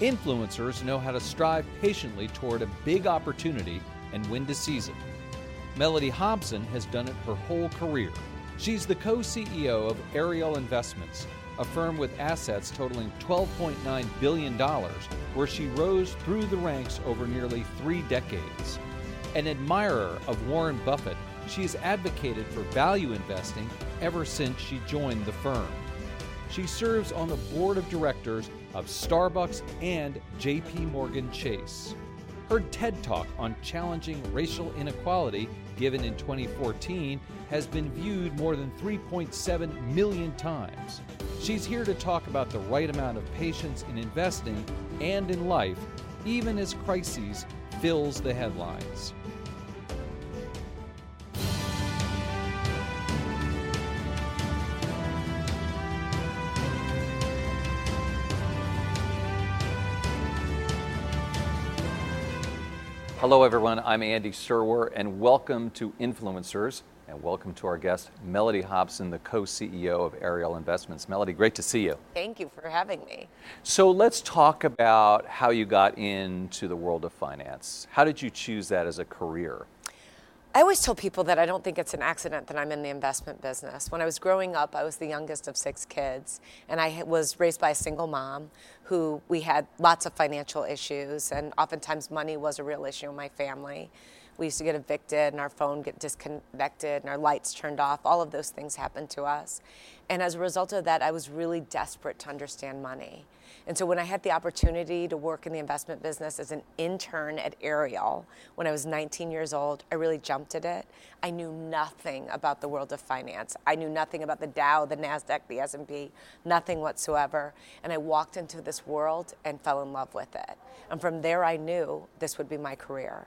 Influencers know how to strive patiently toward a big opportunity and when to seize it. Mellody Hobson has done it her whole career. She's the co CEO of Ariel Investments, a firm with assets totaling $12.9 billion, where she rose through the ranks over nearly three decades. An admirer of Warren Buffett, she has advocated for value investing ever since she joined the firm. She serves on the board of directors of Starbucks and JP Morgan Chase. Her TED Talk on challenging racial inequality, given in 2014, has been viewed more than 3.7 million times. She's here to talk about the right amount of patience in investing and in life, even as crises fills the headlines. Hello, everyone. I'm Andy Serwer, and welcome to Influencers. And welcome to our guest, Mellody Hobson, the co CEO of Ariel Investments. Mellody, great to see you. Thank you for having me. So, let's talk about how you got into the world of finance. How did you choose that as a career? I always tell people that I don't think it's an accident that I'm in the investment business. When I was growing up, I was the youngest of six kids, and I was raised by a single mom who we had lots of financial issues, and oftentimes money was a real issue in my family. We used to get evicted, and our phone get disconnected, and our lights turned off. All of those things happened to us. And as a result of that, I was really desperate to understand money. And so when I had the opportunity to work in the investment business as an intern at Ariel when I was 19 years old, I really jumped at it. I knew nothing about the world of finance. I knew nothing about the Dow, the Nasdaq, the S&P, nothing whatsoever. And I walked into this world and fell in love with it. And from there I knew this would be my career.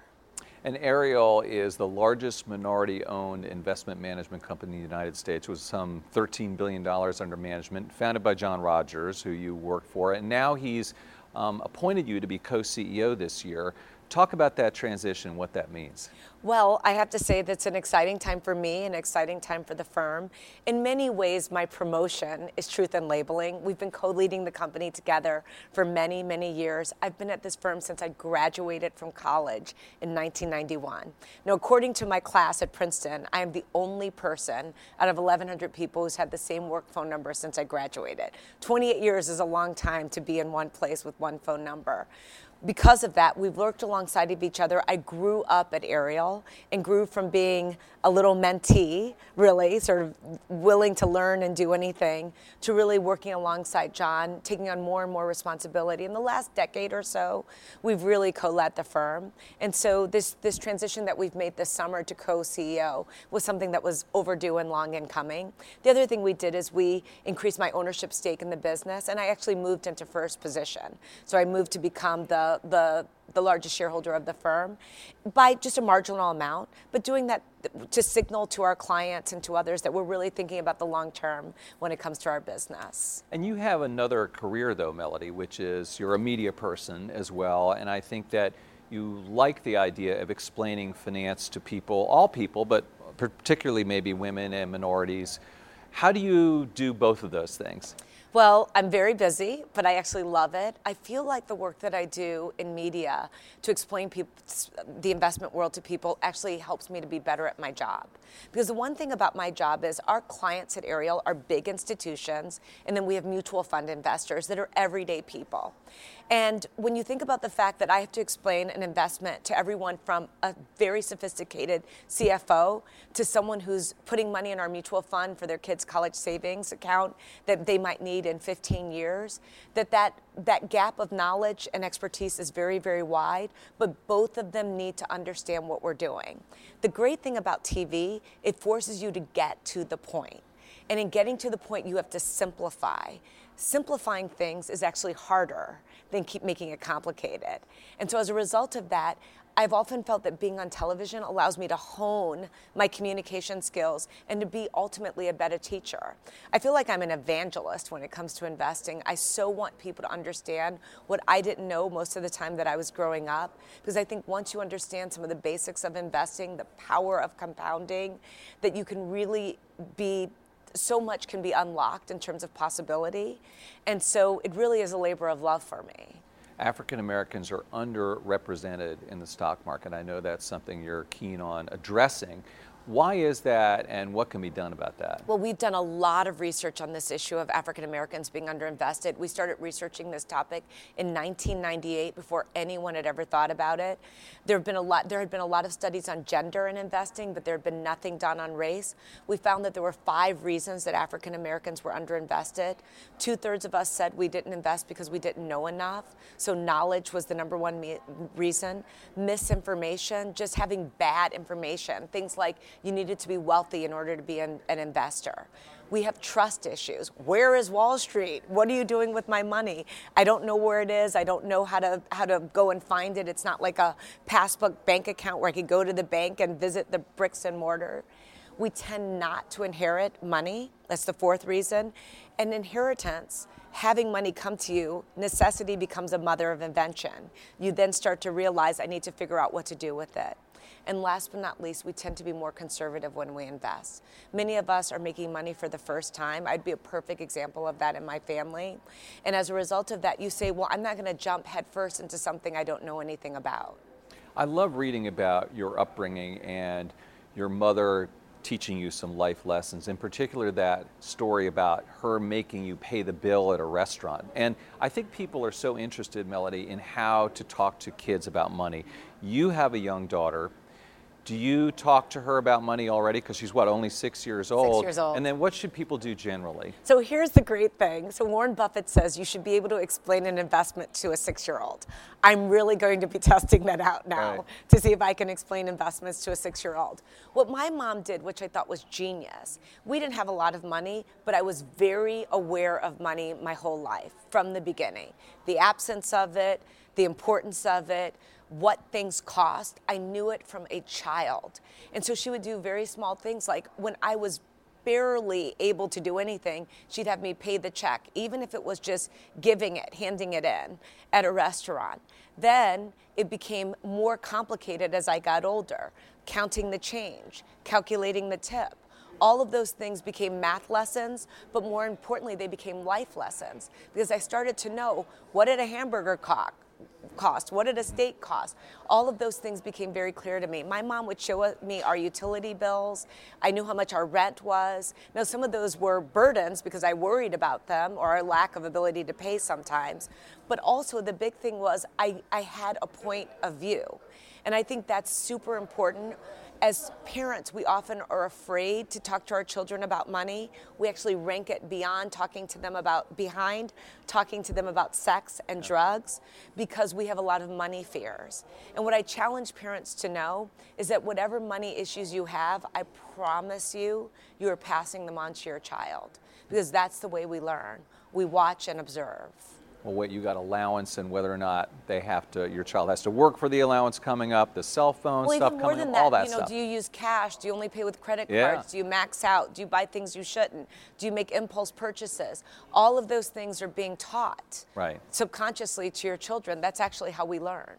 And Ariel is the largest minority owned investment management company in the United States with some $13 billion under management, founded by John Rogers, who you worked for. And now he's um, appointed you to be co CEO this year. Talk about that transition, what that means. Well, I have to say that's an exciting time for me, and an exciting time for the firm. In many ways, my promotion is Truth in Labeling. We've been co leading the company together for many, many years. I've been at this firm since I graduated from college in 1991. Now, according to my class at Princeton, I am the only person out of 1,100 people who's had the same work phone number since I graduated. 28 years is a long time to be in one place with one phone number because of that, we've worked alongside of each other. I grew up at Ariel and grew from being a little mentee, really, sort of willing to learn and do anything, to really working alongside John, taking on more and more responsibility. In the last decade or so, we've really co-led the firm. And so this, this transition that we've made this summer to co-CEO was something that was overdue and long in coming. The other thing we did is we increased my ownership stake in the business, and I actually moved into first position. So I moved to become the, the the largest shareholder of the firm by just a marginal amount, but doing that to signal to our clients and to others that we're really thinking about the long term when it comes to our business. And you have another career though, Mellody, which is you're a media person as well, and I think that you like the idea of explaining finance to people, all people, but particularly maybe women and minorities. How do you do both of those things? Well, I'm very busy, but I actually love it. I feel like the work that I do in media to explain people, the investment world to people actually helps me to be better at my job. Because the one thing about my job is our clients at Ariel are big institutions, and then we have mutual fund investors that are everyday people. And when you think about the fact that I have to explain an investment to everyone from a very sophisticated CFO to someone who's putting money in our mutual fund for their kids' college savings account that they might need in 15 years, that that, that gap of knowledge and expertise is very, very wide, but both of them need to understand what we're doing. The great thing about TV, it forces you to get to the point. And in getting to the point, you have to simplify simplifying things is actually harder than keep making it complicated. And so as a result of that, I've often felt that being on television allows me to hone my communication skills and to be ultimately a better teacher. I feel like I'm an evangelist when it comes to investing. I so want people to understand what I didn't know most of the time that I was growing up because I think once you understand some of the basics of investing, the power of compounding, that you can really be so much can be unlocked in terms of possibility. And so it really is a labor of love for me. African Americans are underrepresented in the stock market. I know that's something you're keen on addressing. Why is that, and what can be done about that? Well, we've done a lot of research on this issue of African Americans being underinvested. We started researching this topic in 1998 before anyone had ever thought about it. There have been a lot. There had been a lot of studies on gender and investing, but there had been nothing done on race. We found that there were five reasons that African Americans were underinvested. Two thirds of us said we didn't invest because we didn't know enough. So knowledge was the number one me- reason. Misinformation, just having bad information, things like you needed to be wealthy in order to be an, an investor. We have trust issues. Where is Wall Street? What are you doing with my money? I don't know where it is. I don't know how to how to go and find it. It's not like a passbook bank account where I can go to the bank and visit the bricks and mortar. We tend not to inherit money. That's the fourth reason. And inheritance, having money come to you, necessity becomes a mother of invention. You then start to realize I need to figure out what to do with it. And last but not least, we tend to be more conservative when we invest. Many of us are making money for the first time. I'd be a perfect example of that in my family. And as a result of that, you say, well, I'm not going to jump headfirst into something I don't know anything about. I love reading about your upbringing and your mother teaching you some life lessons, in particular that story about her making you pay the bill at a restaurant. And I think people are so interested, Mellody, in how to talk to kids about money. You have a young daughter do you talk to her about money already? Because she's what, only six years old? Six years old. And then what should people do generally? So here's the great thing. So Warren Buffett says you should be able to explain an investment to a six year old. I'm really going to be testing that out now right. to see if I can explain investments to a six year old. What my mom did, which I thought was genius, we didn't have a lot of money, but I was very aware of money my whole life from the beginning. The absence of it, the importance of it what things cost. I knew it from a child. And so she would do very small things like when I was barely able to do anything, she'd have me pay the check, even if it was just giving it, handing it in at a restaurant. Then it became more complicated as I got older, counting the change, calculating the tip. All of those things became math lessons, but more importantly, they became life lessons because I started to know what did a hamburger cost? Cost? What did a state cost? All of those things became very clear to me. My mom would show me our utility bills. I knew how much our rent was. Now, some of those were burdens because I worried about them or our lack of ability to pay sometimes. But also, the big thing was I, I had a point of view. And I think that's super important as parents, we often are afraid to talk to our children about money. We actually rank it beyond talking to them about, behind talking to them about sex and drugs because we have a lot of money fears. And what I challenge parents to know is that whatever money issues you have, I promise you, you are passing them on to your child because that's the way we learn. We watch and observe well, what you got allowance and whether or not they have to, your child has to work for the allowance coming up, the cell phone well, stuff coming up, all that you know, stuff. Do you use cash? Do you only pay with credit yeah. cards? Do you max out? Do you buy things you shouldn't? Do you make impulse purchases? All of those things are being taught right. subconsciously to your children. That's actually how we learn.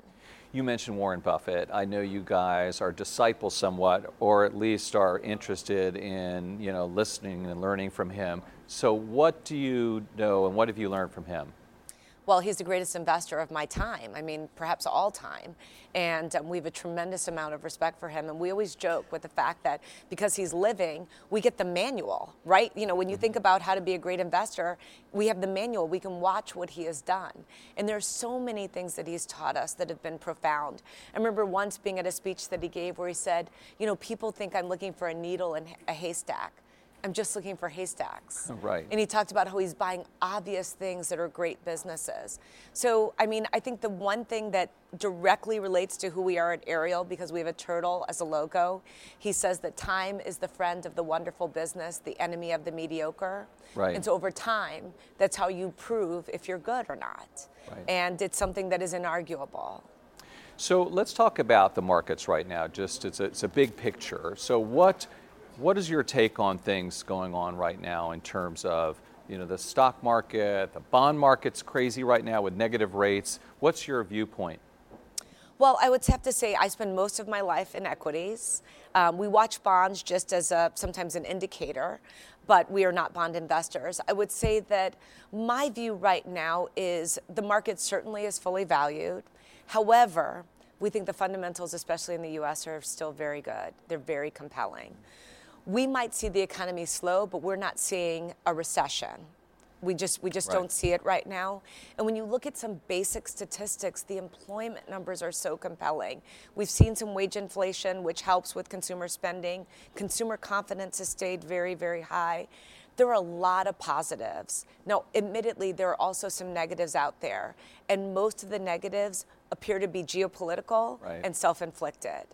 You mentioned Warren Buffett. I know you guys are disciples somewhat, or at least are interested in, you know, listening and learning from him. So, what do you know, and what have you learned from him? Well, he's the greatest investor of my time. I mean, perhaps all time. And um, we have a tremendous amount of respect for him. And we always joke with the fact that because he's living, we get the manual, right? You know, when you think about how to be a great investor, we have the manual. We can watch what he has done. And there's so many things that he's taught us that have been profound. I remember once being at a speech that he gave where he said, you know, people think I'm looking for a needle in a haystack. I'm just looking for haystacks. Oh, right. And he talked about how he's buying obvious things that are great businesses. So, I mean, I think the one thing that directly relates to who we are at Ariel, because we have a turtle as a logo, he says that time is the friend of the wonderful business, the enemy of the mediocre. Right. And so over time, that's how you prove if you're good or not. Right. And it's something that is inarguable. So let's talk about the markets right now. Just it's a, it's a big picture. So what what is your take on things going on right now in terms of you know the stock market, the bond market's crazy right now with negative rates. What's your viewpoint? Well, I would have to say I spend most of my life in equities. Um, we watch bonds just as a, sometimes an indicator, but we are not bond investors. I would say that my view right now is the market certainly is fully valued. However, we think the fundamentals, especially in the US, are still very good. They're very compelling. We might see the economy slow, but we're not seeing a recession. We just we just right. don't see it right now. And when you look at some basic statistics, the employment numbers are so compelling. We've seen some wage inflation, which helps with consumer spending. Consumer confidence has stayed very very high. There are a lot of positives. Now, admittedly, there are also some negatives out there, and most of the negatives appear to be geopolitical right. and self-inflicted.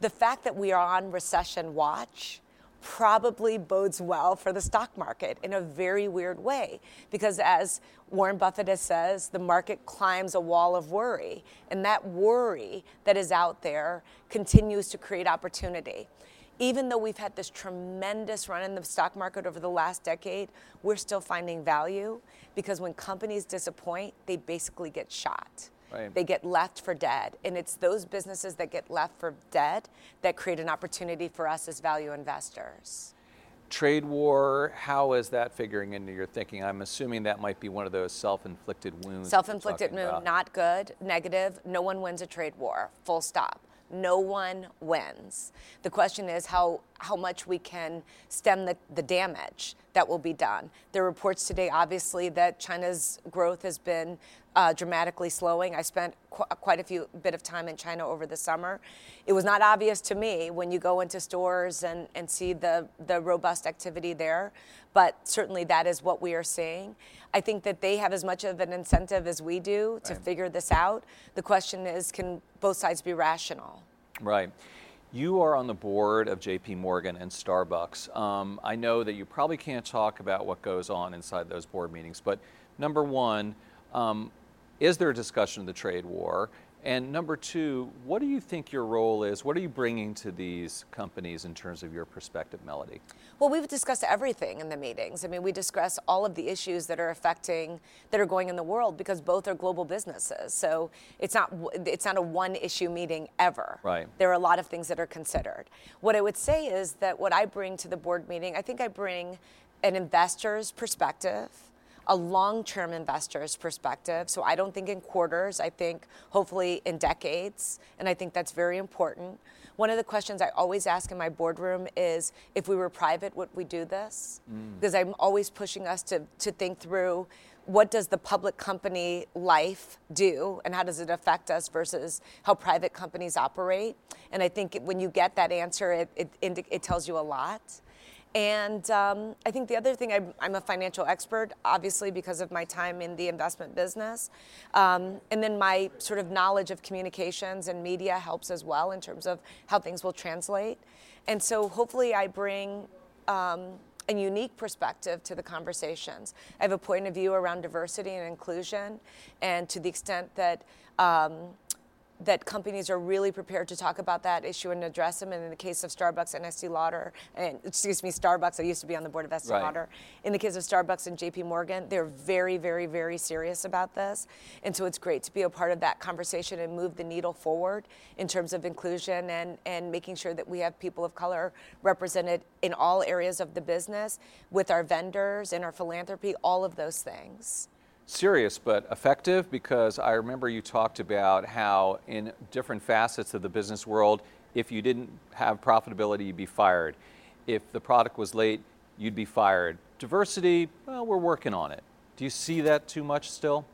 The fact that we are on recession watch probably bodes well for the stock market in a very weird way. Because as Warren Buffett has says, the market climbs a wall of worry. And that worry that is out there continues to create opportunity. Even though we've had this tremendous run in the stock market over the last decade, we're still finding value because when companies disappoint, they basically get shot. Right. They get left for dead. And it's those businesses that get left for dead that create an opportunity for us as value investors. Trade war, how is that figuring into your thinking? I'm assuming that might be one of those self inflicted wounds. Self inflicted wound, not good, negative. No one wins a trade war, full stop no one wins. The question is how, how much we can stem the, the damage that will be done. There are reports today, obviously, that China's growth has been uh, dramatically slowing. I spent qu- quite a few bit of time in China over the summer. It was not obvious to me when you go into stores and, and see the, the robust activity there, but certainly that is what we are seeing. I think that they have as much of an incentive as we do to right. figure this out. The question is can both sides be rational? Right. You are on the board of JP Morgan and Starbucks. Um, I know that you probably can't talk about what goes on inside those board meetings, but number one, um, is there a discussion of the trade war? And number two, what do you think your role is? What are you bringing to these companies in terms of your perspective, Mellody? Well, we've discussed everything in the meetings. I mean, we discuss all of the issues that are affecting, that are going in the world because both are global businesses. So it's not, it's not a one issue meeting ever. Right. There are a lot of things that are considered. What I would say is that what I bring to the board meeting, I think I bring an investor's perspective a long term investor's perspective. So I don't think in quarters, I think hopefully in decades. And I think that's very important. One of the questions I always ask in my boardroom is if we were private, would we do this? Mm. Because I'm always pushing us to, to think through what does the public company life do and how does it affect us versus how private companies operate? And I think when you get that answer, it, it, it tells you a lot. And um, I think the other thing, I'm, I'm, a financial expert, obviously, because of my time in the investment business. Um, and then my sort of knowledge of communications and media helps as well in terms of how things will translate. And so hopefully I bring um, a unique perspective to the conversations. I have a point of view around diversity and inclusion, and to the extent that um, that companies are really prepared to talk about that issue and address them. And in the case of Starbucks and Estee Lauder, and excuse me, Starbucks, I used to be on the board of Estee right. Lauder. In the case of Starbucks and JP Morgan, they're very, very, very serious about this. And so it's great to be a part of that conversation and move the needle forward in terms of inclusion and, and making sure that we have people of color represented in all areas of the business with our vendors and our philanthropy, all of those things serious but effective because I remember you talked about how in different facets of the business world, if you didn't have profitability, you'd be fired. If the product was late, you'd be fired. Diversity, well, we're working on it. Do you see that too much still?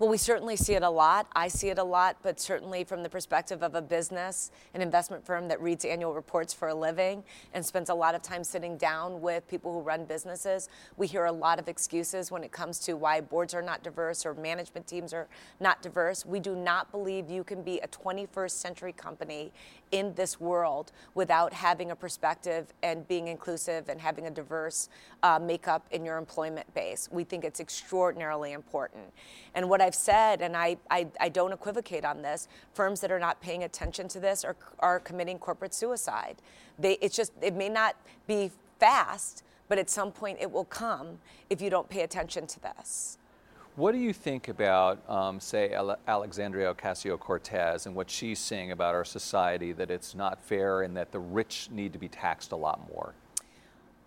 Well, we certainly see it a lot. I see it a lot, but certainly from the perspective of a business, an investment firm that reads annual reports for a living and spends a lot of time sitting down with people who run businesses, we hear a lot of excuses when it comes to why boards are not diverse or management teams are not diverse. We do not believe you can be a 21st century company in this world without having a perspective and being inclusive and having a diverse uh, makeup in your employment base. We think it's extraordinarily important. And what I've said, and I, I, I don't equivocate on this, firms that are not paying attention to this are, are committing corporate suicide. They, it's just, it may not be fast, but at some point it will come if you don't pay attention to this. What do you think about, um, say, Alexandria Ocasio Cortez and what she's saying about our society that it's not fair and that the rich need to be taxed a lot more?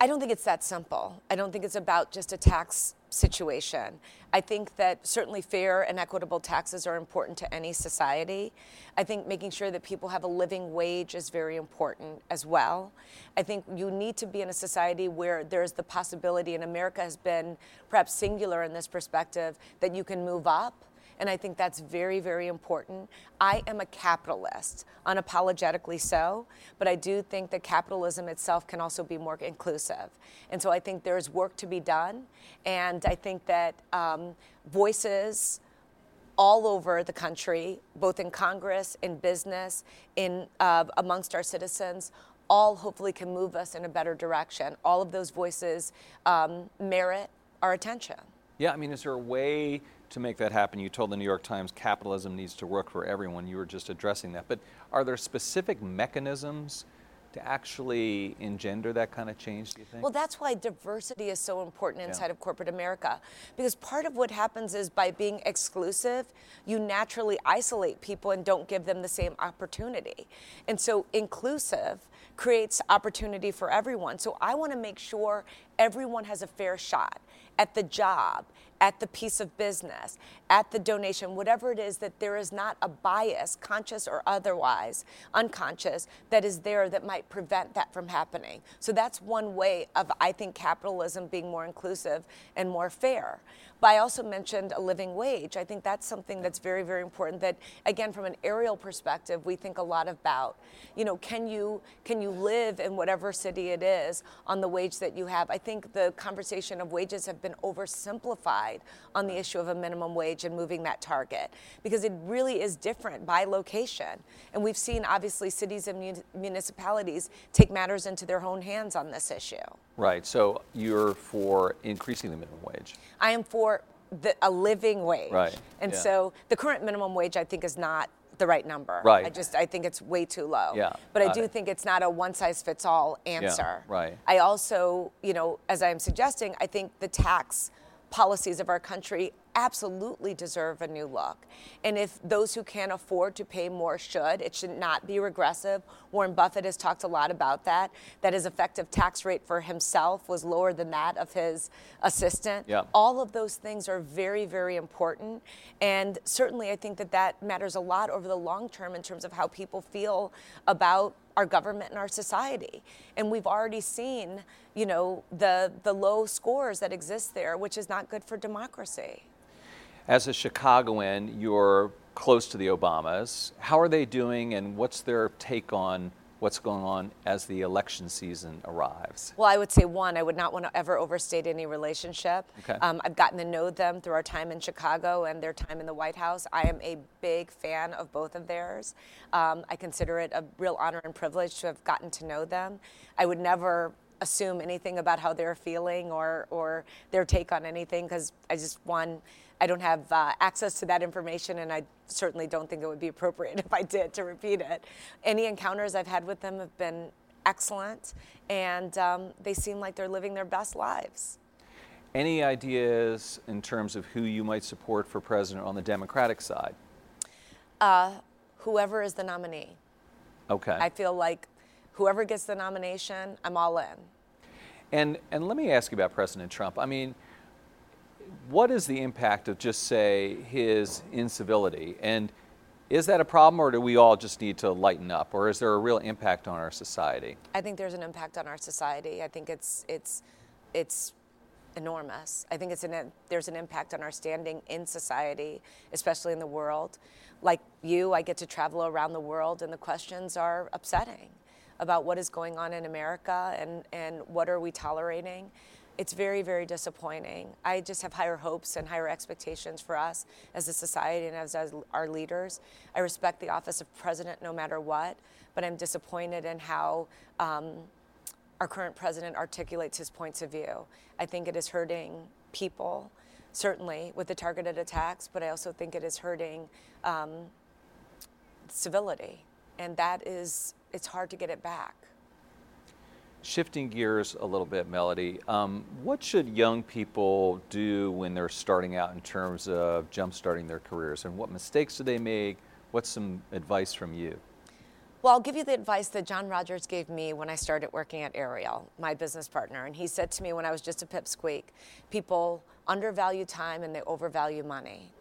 I don't think it's that simple. I don't think it's about just a tax situation. I think that certainly fair and equitable taxes are important to any society. I think making sure that people have a living wage is very important as well. I think you need to be in a society where there's the possibility, and America has been perhaps singular in this perspective, that you can move up and I think that's very, very important. I am a capitalist, unapologetically so, but I do think that capitalism itself can also be more inclusive. And so I think there's work to be done. And I think that um, voices, all over the country, both in Congress, in business, in uh, amongst our citizens, all hopefully can move us in a better direction. All of those voices um, merit our attention. Yeah, I mean, is there a way to make that happen? You told the New York Times capitalism needs to work for everyone. You were just addressing that. But are there specific mechanisms to actually engender that kind of change, do you think? Well, that's why diversity is so important inside yeah. of corporate America. Because part of what happens is by being exclusive, you naturally isolate people and don't give them the same opportunity. And so inclusive creates opportunity for everyone. So I want to make sure everyone has a fair shot at the job, at the piece of business, at the donation, whatever it is, that there is not a bias, conscious or otherwise, unconscious, that is there that might prevent that from happening. So that's one way of, I think, capitalism being more inclusive and more fair. But I also mentioned a living wage. I think that's something that's very, very important. That again, from an Ariel perspective, we think a lot about. You know, can you can you live in whatever city it is on the wage that you have? I think the conversation of wages have been oversimplified on the issue of a minimum wage and moving that target because it really is different by location. And we've seen obviously cities and municipalities take matters into their own hands on this issue. Right. So you're for increasing the minimum wage. I am for the, a living wage. Right. And yeah. so the current minimum wage, I think, is not the right number. Right. I just I think it's way too low. Yeah. But I do it. think it's not a one size fits all answer. Yeah, right. I also, you know, as I'm suggesting, I think the tax policies of our country absolutely deserve a new look. And if those who can't afford to pay more should, it should not be regressive. Warren Buffett has talked a lot about that, that his effective tax rate for himself was lower than that of his assistant. Yeah. All of those things are very, very important. And certainly I think that that matters a lot over the long term in terms of how people feel about our government and our society. And we've already seen, you know, the, the low scores that exist there, which is not good for democracy. As a Chicagoan, you're close to the Obamas. How are they doing, and what's their take on what's going on as the election season arrives? Well, I would say one, I would not want to ever overstate any relationship. Okay. Um, I've gotten to know them through our time in Chicago and their time in the White House. I am a big fan of both of theirs. Um, I consider it a real honor and privilege to have gotten to know them. I would never assume anything about how they're feeling or, or their take on anything because I just, one, I don't have uh, access to that information, and I certainly don't think it would be appropriate if I did to repeat it. Any encounters I've had with them have been excellent, and um, they seem like they're living their best lives. Any ideas in terms of who you might support for president on the Democratic side? Uh, whoever is the nominee. Okay. I feel like whoever gets the nomination, I'm all in. And and let me ask you about President Trump. I mean, what is the impact of just say his incivility? And is that a problem or do we all just need to lighten up? Or is there a real impact on our society? I think there's an impact on our society. I think it's it's it's enormous. I think it's an there's an impact on our standing in society especially in the world. Like you i get to travel around the world and the questions are upsetting about what is going on in america and and what are we tolerating it's very, very disappointing. I just have higher hopes and higher expectations for us as a society and as, as, our leaders. I respect the office of president no matter what, but I'm disappointed in how um, our current president articulates his points of view. I think it is hurting people, certainly with the targeted attacks, but I also think it is hurting um, civility. And that is, it's hard to get it back. Shifting gears a little bit, Mellody, um, what should young people do when they're starting out in terms of jumpstarting their careers? And what mistakes do they make? What's some advice from you? Well, I'll give you the advice that John Rogers gave me when I started working at Ariel, my business partner. And he said to me when I was just a pipsqueak, people undervalue time and they overvalue money.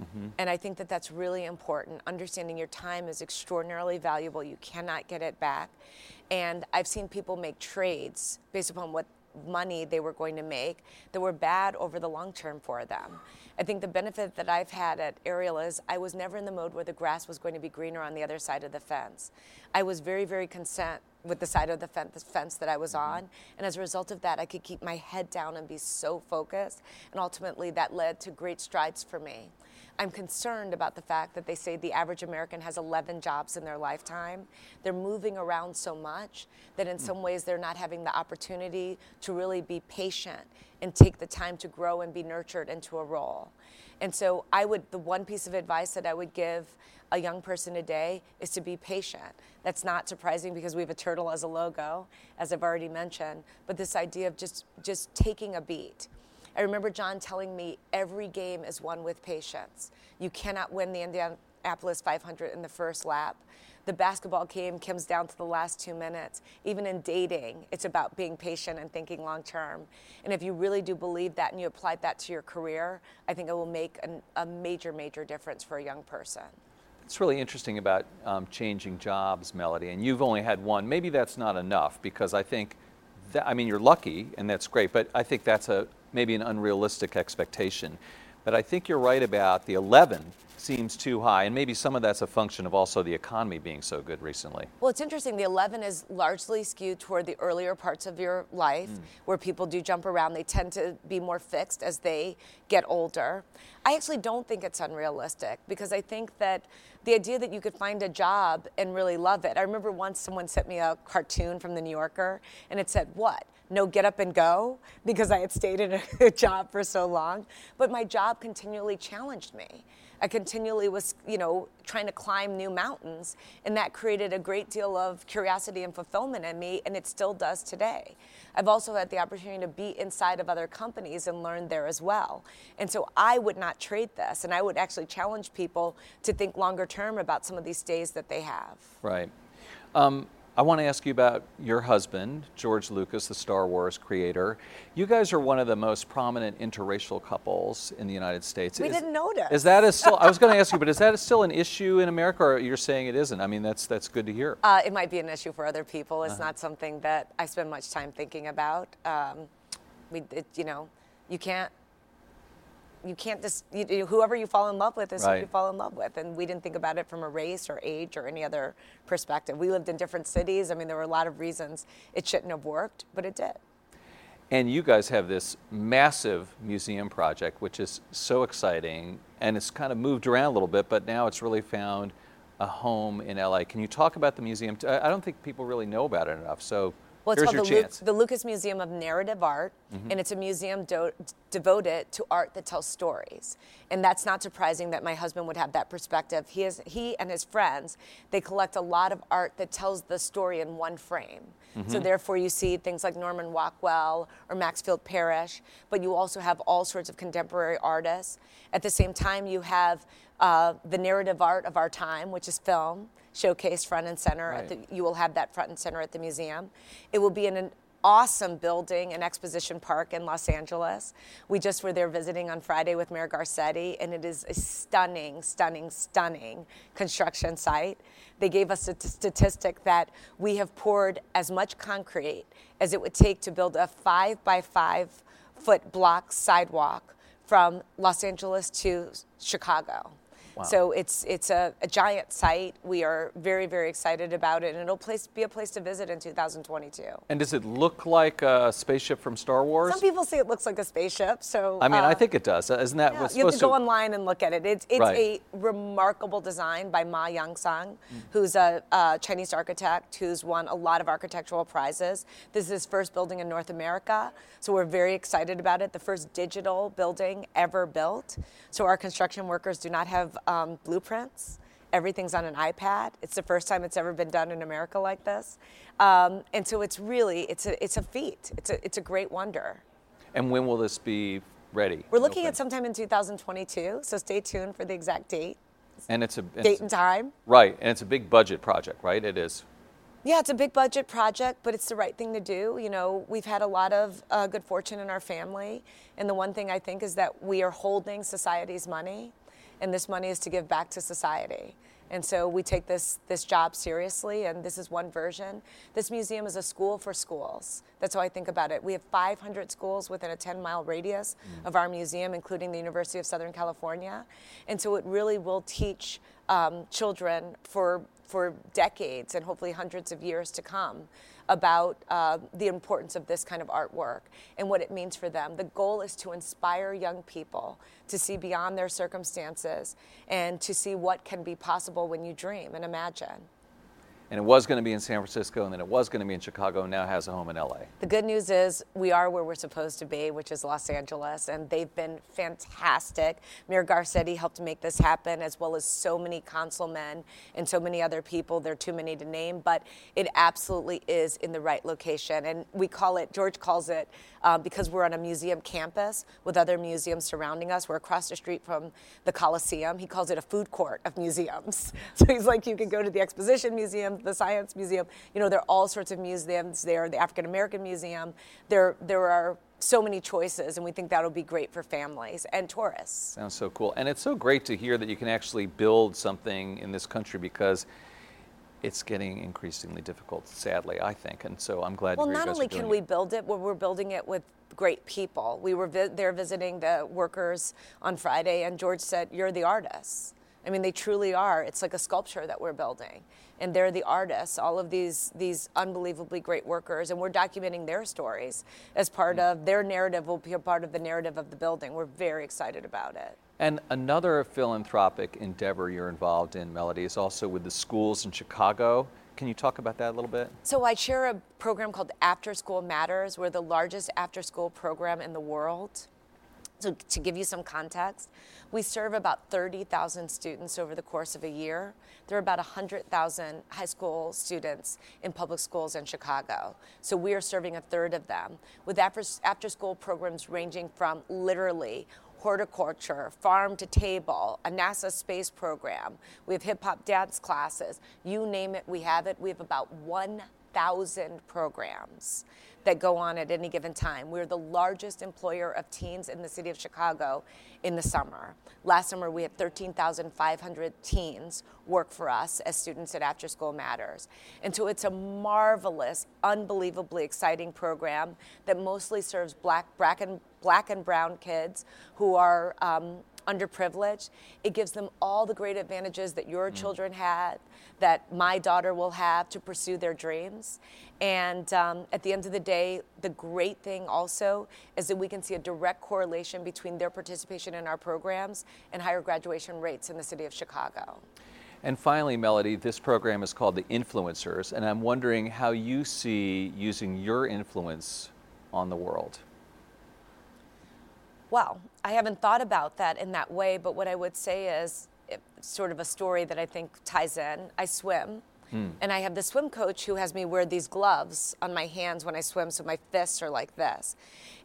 Mm-hmm. And I think that that's really important. Understanding your time is extraordinarily valuable. You cannot get it back. And I've seen people make trades based upon what money they were going to make that were bad over the long term for them. I think the benefit that I've had at Ariel is I was never in the mode where the grass was going to be greener on the other side of the fence. I was very, very content with the side of the fence that I was mm-hmm. on. And as a result of that, I could keep my head down and be so focused. And ultimately, that led to great strides for me. I'm concerned about the fact that they say the average American has 11 jobs in their lifetime. They're moving around so much that in hmm. some ways they're not having the opportunity to really be patient and take the time to grow and be nurtured into a role. And so I would the one piece of advice that I would give a young person today is to be patient. That's not surprising because we have a turtle as a logo, as I've already mentioned, but this idea of just just taking a beat I remember John telling me every game is won with patience. You cannot win the Indianapolis 500 in the first lap. The basketball game comes down to the last two minutes. Even in dating, it's about being patient and thinking long term. And if you really do believe that and you apply that to your career, I think it will make an, a major, major difference for a young person. It's really interesting about um, changing jobs, Mellody, and you've only had one. Maybe that's not enough because I think that, I mean, you're lucky and that's great, but I think that's a, maybe an unrealistic expectation. But I think you're right about the 11 seems too high, and maybe some of that's a function of also the economy being so good recently. Well, it's interesting. The 11 is largely skewed toward the earlier parts of your life mm. where people do jump around. They tend to be more fixed as they get older. I actually don't think it's unrealistic because I think that the idea that you could find a job and really love it. I remember once someone sent me a cartoon from the New Yorker and it said, What? no get up and go because I had stayed in a job for so long. But my job continually challenged me. I continually was, you know, trying to climb new mountains, and that created a great deal of curiosity and fulfillment in me, and it still does today. I've also had the opportunity to be inside of other companies and learn there as well. And so I would not trade this, and I would actually challenge people to think longer term about some of these days that they have. Right. Um, I want to ask you about your husband, George Lucas, the Star Wars creator. You guys are one of the most prominent interracial couples in the United States. We is, didn't notice. Is that a still? I was going to ask you, but is that still an issue in America, or you're saying it isn't? I mean, that's that's good to hear. Uh, it might be an issue for other people. It's uh-huh. not something that I spend much time thinking about. Um, we, it, you know, you can't you can't just you, whoever you fall in love with is right. who you fall in love with. And we didn't think about it from a race or age or any other perspective. We lived in different cities. I mean there were a lot of reasons it shouldn't have worked but it did. And you guys have this massive museum project which is so exciting and it's kind of moved around a little bit but now it's really found a home in la can you talk about the museum? I don't think people really know about it enough so well, it's Here's called the, Lu- the, Lucas Museum of Narrative Art, mm-hmm. and it's a museum do- devoted to art that tells stories. And that's not surprising that my husband would have that perspective. He, is, he and his friends, they collect a lot of art that tells the story in one frame. Mm-hmm. So therefore, you see things like Norman Rockwell or Maxfield Parrish, but you also have all sorts of contemporary artists. At the same time, you have uh, the narrative art of our time, which is film showcased front and center. Right. The, you will have that front and center at the museum. It will be in an awesome building, an exposition park in Los Angeles. We just were there visiting on Friday with Mayor Garcetti, and it is a stunning, stunning, stunning construction site. They gave us a t- statistic that we have poured as much concrete as it would take to build a five by five foot block sidewalk from Los Angeles to Chicago. Wow. So it's it's a, a, giant site. We are very very excited about it, and it'll place, be a place to visit in 2022. And does it look like a spaceship from Star Wars? Some people say it looks like a spaceship. So I mean, uh, I think it does. Isn't that yeah, what's you have to go to... online and look at it. It's it's right. a remarkable design by Ma Yansong, mm. who's a, a Chinese architect who's won a lot of architectural prizes. This is his first building in North America, so we're very excited about it. The first digital building ever built. So our construction workers do not have um, blueprints everything's on an iPad. It's the first time it's ever been done in America like this. Um, and so it's really, it's a, it's a feat. It's a, it's a great wonder. And when will this be ready? We're looking at sometime in 2022, so stay tuned for the exact date. And it's a date it's, and time. Right, and it's a big budget project, right? It is. Yeah, it's a big budget project, but it's the right thing to do. You know, we've had a lot of uh, good fortune in our family, and the one thing I think is that we are holding society's money, and this money is to give back to society. And so we take this, this job seriously, and this is one version. This museum is a school for schools. That's how I think about it. We have 500 schools within a 10 mile radius mm. of our museum, including the University of Southern California. And so it really will teach um, children for, for decades and hopefully hundreds of years to come about uh, the importance of this kind of artwork and what it means for them. The goal is to inspire young people to see beyond their circumstances and to see what can be possible when you dream and imagine and it was going to be in San Francisco, and then it was going to be in Chicago, and now has a home in LA. The good news is we are where we're supposed to be, which is Los Angeles, and they've been fantastic. Mayor Garcetti helped make this happen, as well as so many councilmen and so many other people. There are too many to name, but it absolutely is in the right location. And we call it, George calls it, um, because we're on a museum campus with other museums surrounding us. We're across the street from the Coliseum. He calls it a food court of museums. So he's like, you can go to the Exposition Museum, the Science Museum. You know, there are all sorts of museums there. The African American Museum. There, there are so many choices, and we think that'll be great for families and tourists. Sounds so cool, and it's so great to hear that you can actually build something in this country because it's getting increasingly difficult, sadly, I think. And so I'm glad. Well, not only can we build it, but we're building it with great people. We were vi- there visiting the workers on Friday, and George said, "You're the artists." I mean, they truly are. It's like a sculpture that we're building, and they're the artists. All of these these unbelievably great workers, and we're documenting their stories as part of their narrative. Will be a part of the narrative of the building. We're very excited about it. And another philanthropic endeavor you're involved in, Melody, is also with the schools in Chicago. Can you talk about that a little bit? So I chair a program called After School Matters. We're the largest after school program in the world. So, to give you some context, we serve about 30,000 students over the course of a year. There are about 100,000 high school students in public schools in Chicago. So, we are serving a third of them with after, after school programs ranging from literally horticulture, farm to table, a NASA space program. We have hip hop dance classes. You name it, we have it. We have about 1,000 programs that go on at any given time. We're the largest employer of teens in the city of Chicago in the summer. Last summer, we had 13,500 teens work for us as students at After School Matters. And so it's a marvelous, unbelievably exciting program that mostly serves black, black, and, black and brown kids who are um, underprivileged. It gives them all the great advantages that your mm. children had, that my daughter will have to pursue their dreams. And um, at the end of the day, the great thing also is that we can see a direct correlation between their participation in our programs and higher graduation rates in the city of Chicago. And finally, Mellody, this program is called the Influencers, and I'm wondering how you see using your influence on the world. Well, I haven't thought about that in that way, but what I would say is sort of a story that I think ties in. I swim. Mm. And I have the swim coach who has me wear these gloves on my hands when I swim, so my fists are like this.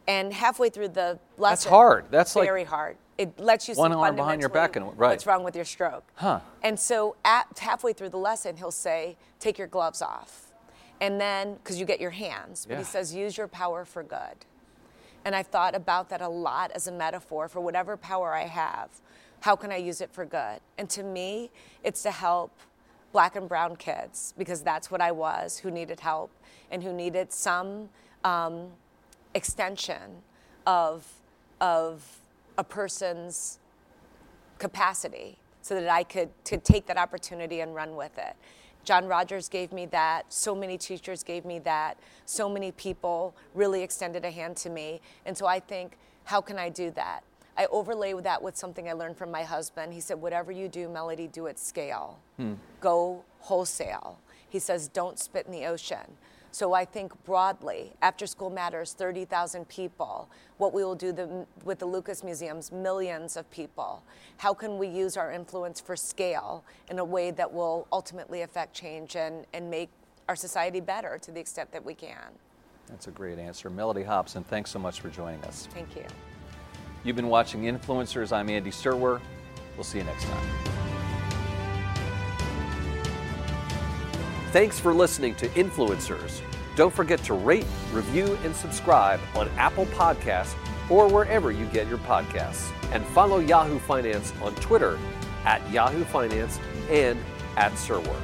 And halfway through the lesson, that's hard. That's very like hard. It lets you one arm behind your back and right. What's wrong with your stroke? Huh. And so at halfway through the lesson, he'll say, "Take your gloves off," and then because you get your hands, but yeah. he says, "Use your power for good." And I've thought about that a lot as a metaphor for whatever power I have. How can I use it for good? And to me, it's to help black and brown kids because that's what I was who needed help and who needed some um, extension of, of a person's capacity so that I could, could take that opportunity and run with it. John Rogers gave me that. So many teachers gave me that. So many people really extended a hand to me. And so I think, how can I do that? I overlay that with something I learned from my husband. He said, whatever you do, Mellody, do at scale. Hmm. Go wholesale. He says, don't spit in the ocean. So I think broadly, After School Matters, 30,000 people. What we will do the, with the Lucas Museums, millions of people. How can we use our influence for scale in a way that will ultimately affect change and, and make our society better to the extent that we can? That's a great answer. Mellody Hobson, thanks so much for joining us. Thank you. You've been watching Influencers. I'm Andy Serwer. We'll see you next time. Thanks for listening to Influencers. Don't forget to rate, review, and subscribe on Apple Podcasts or wherever you get your podcasts. And follow Yahoo Finance on Twitter at Yahoo Finance and at Serwer.